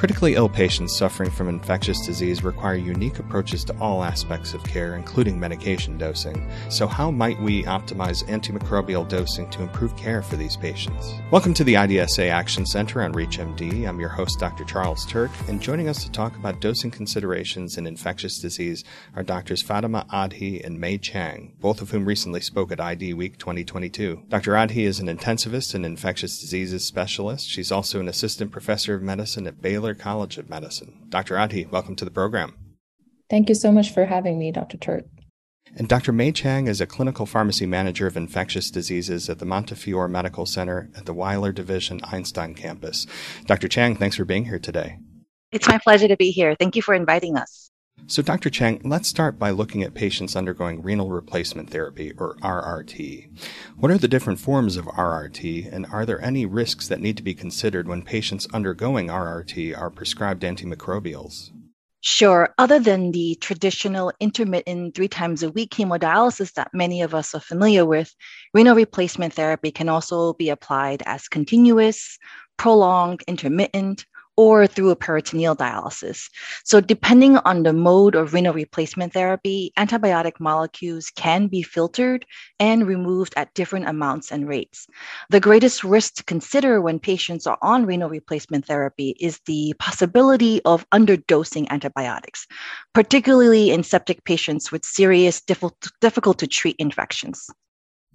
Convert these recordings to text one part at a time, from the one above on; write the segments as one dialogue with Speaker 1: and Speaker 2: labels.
Speaker 1: Critically ill patients suffering from infectious disease require unique approaches to all aspects of care, including medication dosing. So, how might we optimize antimicrobial dosing to improve care for these patients? Welcome to the IDSA Action Center on ReachMD. I'm your host, Dr. Charles Turck, and joining us to talk about dosing considerations in infectious disease are Doctors Fatima Adhi and Mei Chang, both of whom recently spoke at ID Week 2022. Dr. Adhi is an intensivist and infectious diseases specialist. She's also an assistant professor of medicine at Baylor Baylor College of Medicine. Dr. Adhi, welcome to the program.
Speaker 2: Thank you so much for having me, Dr. Turck.
Speaker 1: And Dr. Mei Chang is a clinical pharmacy manager of infectious diseases at the Montefiore Medical Center at the Weiler Division Einstein campus. Dr. Chang, thanks for being here today.
Speaker 3: It's my pleasure to be here. Thank you for inviting us.
Speaker 1: So, Dr. Chang, let's start by looking at patients undergoing renal replacement therapy, or RRT. What are the different forms of RRT, and are there any risks that need to be considered when patients undergoing RRT are prescribed antimicrobials?
Speaker 3: Sure. Other than the traditional intermittent three times a week hemodialysis that many of us are familiar with, renal replacement therapy can also be applied as continuous, prolonged, intermittent, or through a peritoneal dialysis. So, depending on the mode of renal replacement therapy, antibiotic molecules can be filtered and removed at different amounts and rates. The greatest risk to consider when patients are on renal replacement therapy is the possibility of underdosing antibiotics, particularly in septic patients with serious, difficult to treat infections.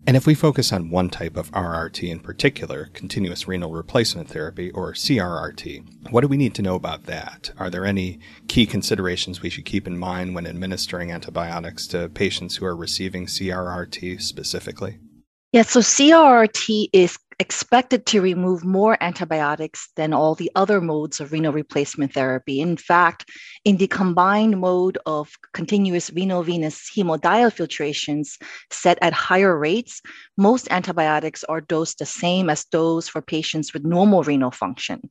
Speaker 1: And if we focus on one type of RRT in particular, continuous renal replacement therapy, or CRRT, what do we need to know about that? Are there any key considerations we should keep in mind when administering antibiotics to patients who are receiving CRRT specifically?
Speaker 3: Yeah, so CRRT is expected to remove more antibiotics than all the other modes of renal replacement therapy. In fact, in the combined mode of continuous renal venous hemodiafiltrations set at higher rates, most antibiotics are dosed the same as those for patients with normal renal function.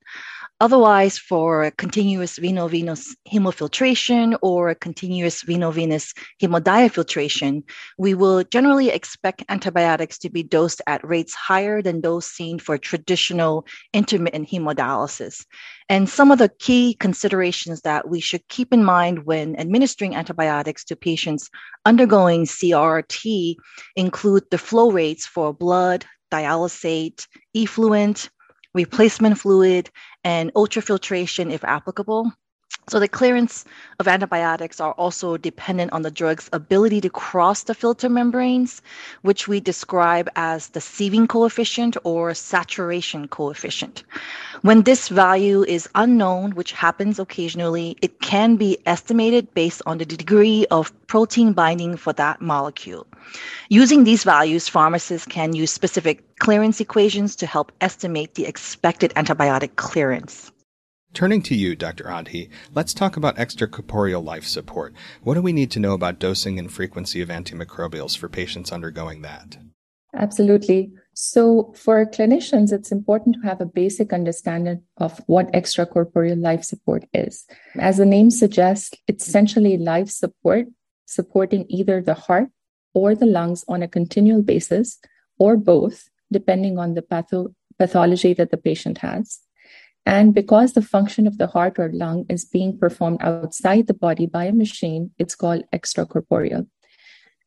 Speaker 3: Otherwise, for continuous renal venous hemofiltration or continuous renal venous hemodiafiltration, we will generally expect antibiotics to be dosed at rates higher than those seen for traditional intermittent hemodialysis. And some of the key considerations that we should keep in mind when administering antibiotics to patients undergoing CRT include the flow rates for blood, dialysate, effluent, replacement fluid, and ultrafiltration if applicable. So the clearance of antibiotics are also dependent on the drug's ability to cross the filter membranes, which we describe as the sieving coefficient or saturation coefficient. When this value is unknown, which happens occasionally, it can be estimated based on the degree of protein binding for that molecule. Using these values, pharmacists can use specific clearance equations to help estimate the expected antibiotic clearance.
Speaker 1: Turning to you, Dr. Adhi, let's talk about extracorporeal life support. What do we need to know about dosing and frequency of antimicrobials for patients undergoing that?
Speaker 2: Absolutely. So, for clinicians, it's important to have a basic understanding of what extracorporeal life support is. As the name suggests, it's essentially life support supporting either the heart or the lungs on a continual basis, or both, depending on the patho- pathology that the patient has. And because the function of the heart or lung is being performed outside the body by a machine, it's called extracorporeal.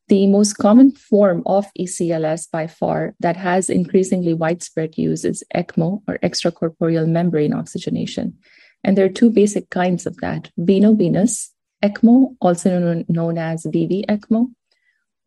Speaker 2: The most common form of ECLS by far that has increasingly widespread use is ECMO or extracorporeal membrane oxygenation. And there are two basic kinds of that veno-venous ECMO, also known as VV ECMO,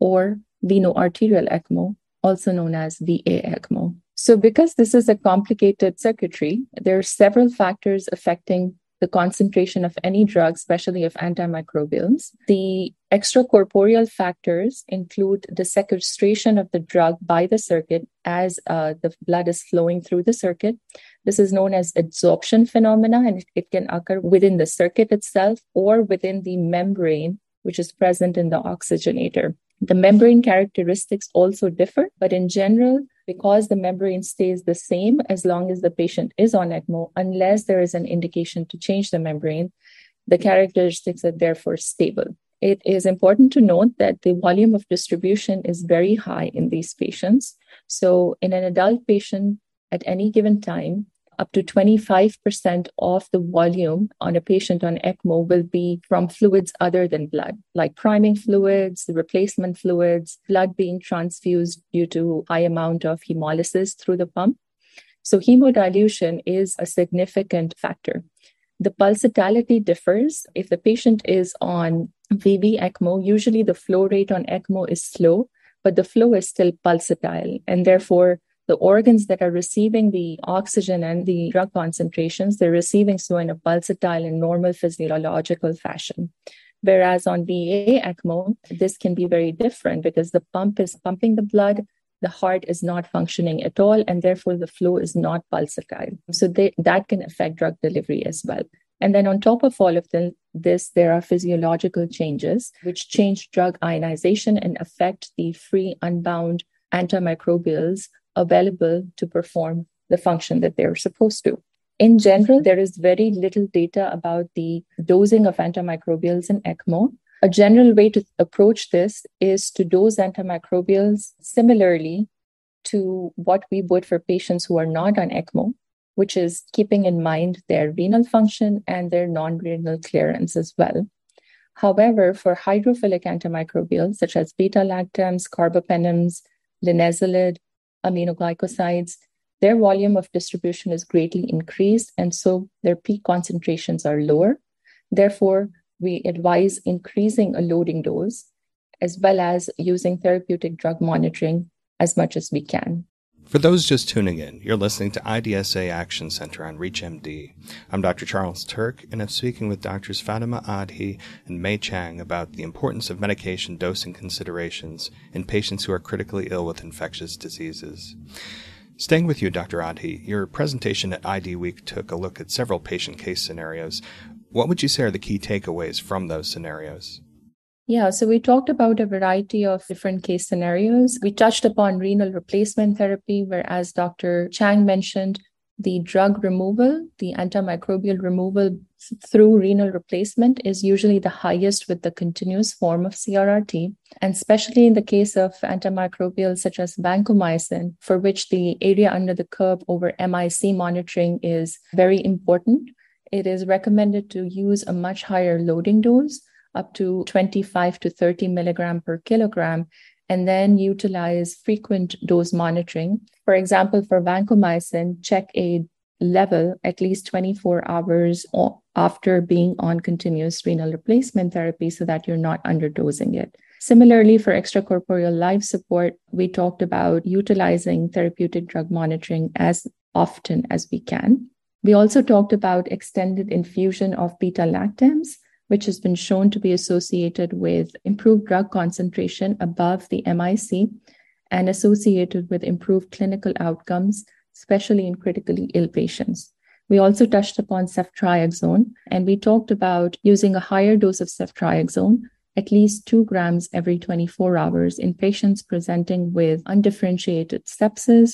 Speaker 2: or veno-arterial ECMO, also known as VA ECMO. So, because this is a complicated circuitry, there are several factors affecting the concentration of any drug, especially of antimicrobials. The extracorporeal factors include the sequestration of the drug by the circuit as uh, the blood is flowing through the circuit. This is known as adsorption phenomena, and it, it can occur within the circuit itself or within the membrane, which is present in the oxygenator. The membrane characteristics also differ, but in general, because the membrane stays the same as long as the patient is on ECMO, unless there is an indication to change the membrane, the characteristics are therefore stable. It is important to note that the volume of distribution is very high in these patients. So, in an adult patient at any given time, up to 25% of the volume on a patient on ECMO will be from fluids other than blood, like priming fluids, replacement fluids, blood being transfused due to high amount of hemolysis through the pump. So hemodilution is a significant factor. The pulsatility differs. If the patient is on VV ECMO, usually the flow rate on ECMO is slow, but the flow is still pulsatile. And therefore, the organs that are receiving the oxygen and the drug concentrations, they're receiving so in a pulsatile and normal physiological fashion. Whereas on VA ECMO, this can be very different because the pump is pumping the blood, the heart is not functioning at all, and therefore the flow is not pulsatile. So they, that can affect drug delivery as well. And then on top of all of the, this, there are physiological changes which change drug ionization and affect the free, unbound antimicrobials available to perform the function that they're supposed to. In general, there is very little data about the dosing of antimicrobials in ECMO. A general way to approach this is to dose antimicrobials similarly to what we would for patients who are not on ECMO, which is keeping in mind their renal function and their non renal clearance as well. However, for hydrophilic antimicrobials such as beta lactams, carbapenems, linezolid, aminoglycosides, their volume of distribution is greatly increased, and so their peak concentrations are lower. Therefore, we advise increasing a loading dose as well as using therapeutic drug monitoring as much as we can.
Speaker 1: For those just tuning in, you're listening to IDSA Action Center on ReachMD. I'm Dr. Charles Turck, and I'm speaking with Doctors Fatima Adhi and Mei Chang about the importance of medication dosing considerations in patients who are critically ill with infectious diseases. Staying with you, Dr. Adhi, your presentation at ID Week took a look at several patient case scenarios. What would you say are the key takeaways from those scenarios?
Speaker 2: Yeah, so we talked about a variety of different case scenarios. We touched upon renal replacement therapy, where, as Dr. Chang mentioned, the drug removal, the antimicrobial removal through renal replacement is usually the highest with the continuous form of CRRT. And especially in the case of antimicrobials such as vancomycin, for which the area under the curve over MIC monitoring is very important, it is recommended to use a much higher loading dose up to 25 to 30 milligram per kilogram, and then utilize frequent dose monitoring. For example, for vancomycin, check a level at least 24 hours after being on continuous renal replacement therapy so that you're not underdosing it. Similarly, for extracorporeal life support, we talked about utilizing therapeutic drug monitoring as often as we can. We also talked about extended infusion of beta lactams which has been shown to be associated with improved drug concentration above the MIC and associated with improved clinical outcomes, especially in critically ill patients. We also touched upon ceftriaxone, and we talked about using a higher dose of ceftriaxone, at least two grams every 24 hours, in patients presenting with undifferentiated sepsis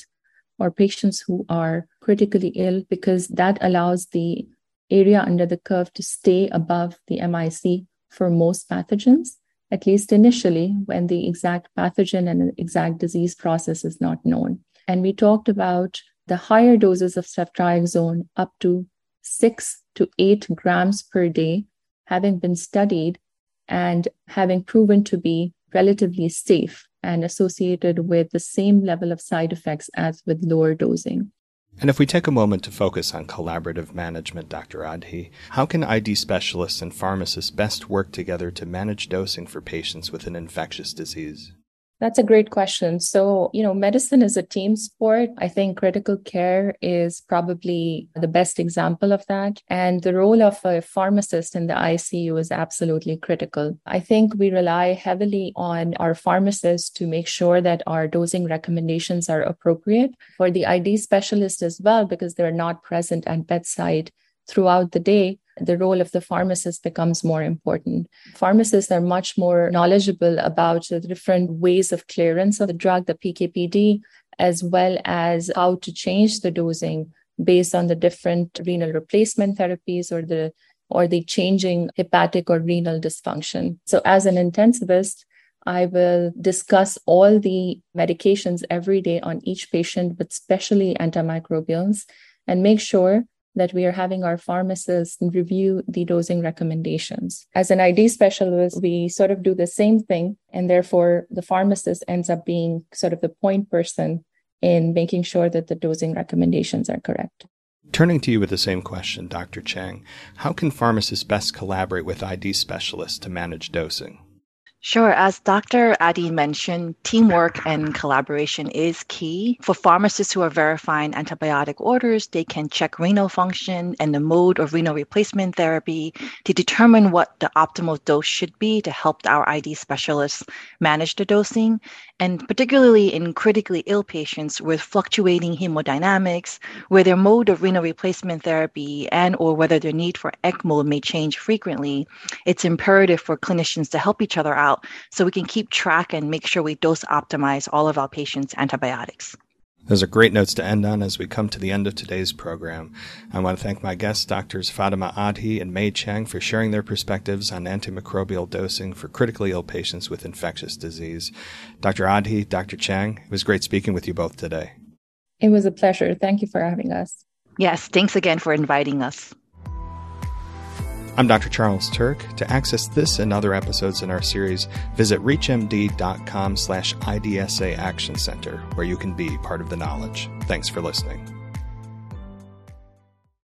Speaker 2: or patients who are critically ill, because that allows the area under the curve to stay above the MIC for most pathogens, at least initially when the exact pathogen and exact disease process is not known. And we talked about the higher doses of ceftriaxone up to six to eight grams per day having been studied and having proven to be relatively safe and associated with the same level of side effects as with lower dosing.
Speaker 1: And if we take a moment to focus on collaborative management, Dr. Adhi, how can ID specialists and pharmacists best work together to manage dosing for patients with an infectious disease?
Speaker 2: That's a great question. So, you know, medicine is a team sport. I think critical care is probably the best example of that. And the role of a pharmacist in the ICU is absolutely critical. I think we rely heavily on our pharmacists to make sure that our dosing recommendations are appropriate for the ID specialist as well, because they're not present at bedside throughout the day the role of the pharmacist becomes more important. Pharmacists are much more knowledgeable about the different ways of clearance of the drug, the PKPD, as well as how to change the dosing based on the different renal replacement therapies or the or the changing hepatic or renal dysfunction. So as an intensivist, I will discuss all the medications every day on each patient, but especially antimicrobials and make sure that we are having our pharmacists review the dosing recommendations. As an ID specialist, we sort of do the same thing, and therefore the pharmacist ends up being sort of the point person in making sure that the dosing recommendations are correct.
Speaker 1: Turning to you with the same question, Dr. Chang, how can pharmacists best collaborate with ID specialists to manage dosing?
Speaker 3: Sure. As Dr. Adhi mentioned, teamwork and collaboration is key. For pharmacists who are verifying antibiotic orders, they can check renal function and the mode of renal replacement therapy to determine what the optimal dose should be to help our ID specialists manage the dosing. And particularly in critically ill patients with fluctuating hemodynamics, where their mode of renal replacement therapy and or whether their need for ECMO may change frequently, it's imperative for clinicians to help each other out out so we can keep track and make sure we dose optimize all of our patients' antibiotics.
Speaker 1: Those are great notes to end on as we come to the end of today's program. I want to thank my guests, Doctors Fatima Adhi and Mei Chang, for sharing their perspectives on antimicrobial dosing for critically ill patients with infectious disease. Dr. Adhi, Dr. Chang, it was great speaking with you both today.
Speaker 2: It was a pleasure. Thank you for having us.
Speaker 3: Yes, thanks again for inviting us.
Speaker 1: I'm Dr. Charles Turck. To access this and other episodes in our series, visit reachmd.com slash IDSA Action Center, where you can be part of the knowledge. Thanks for listening.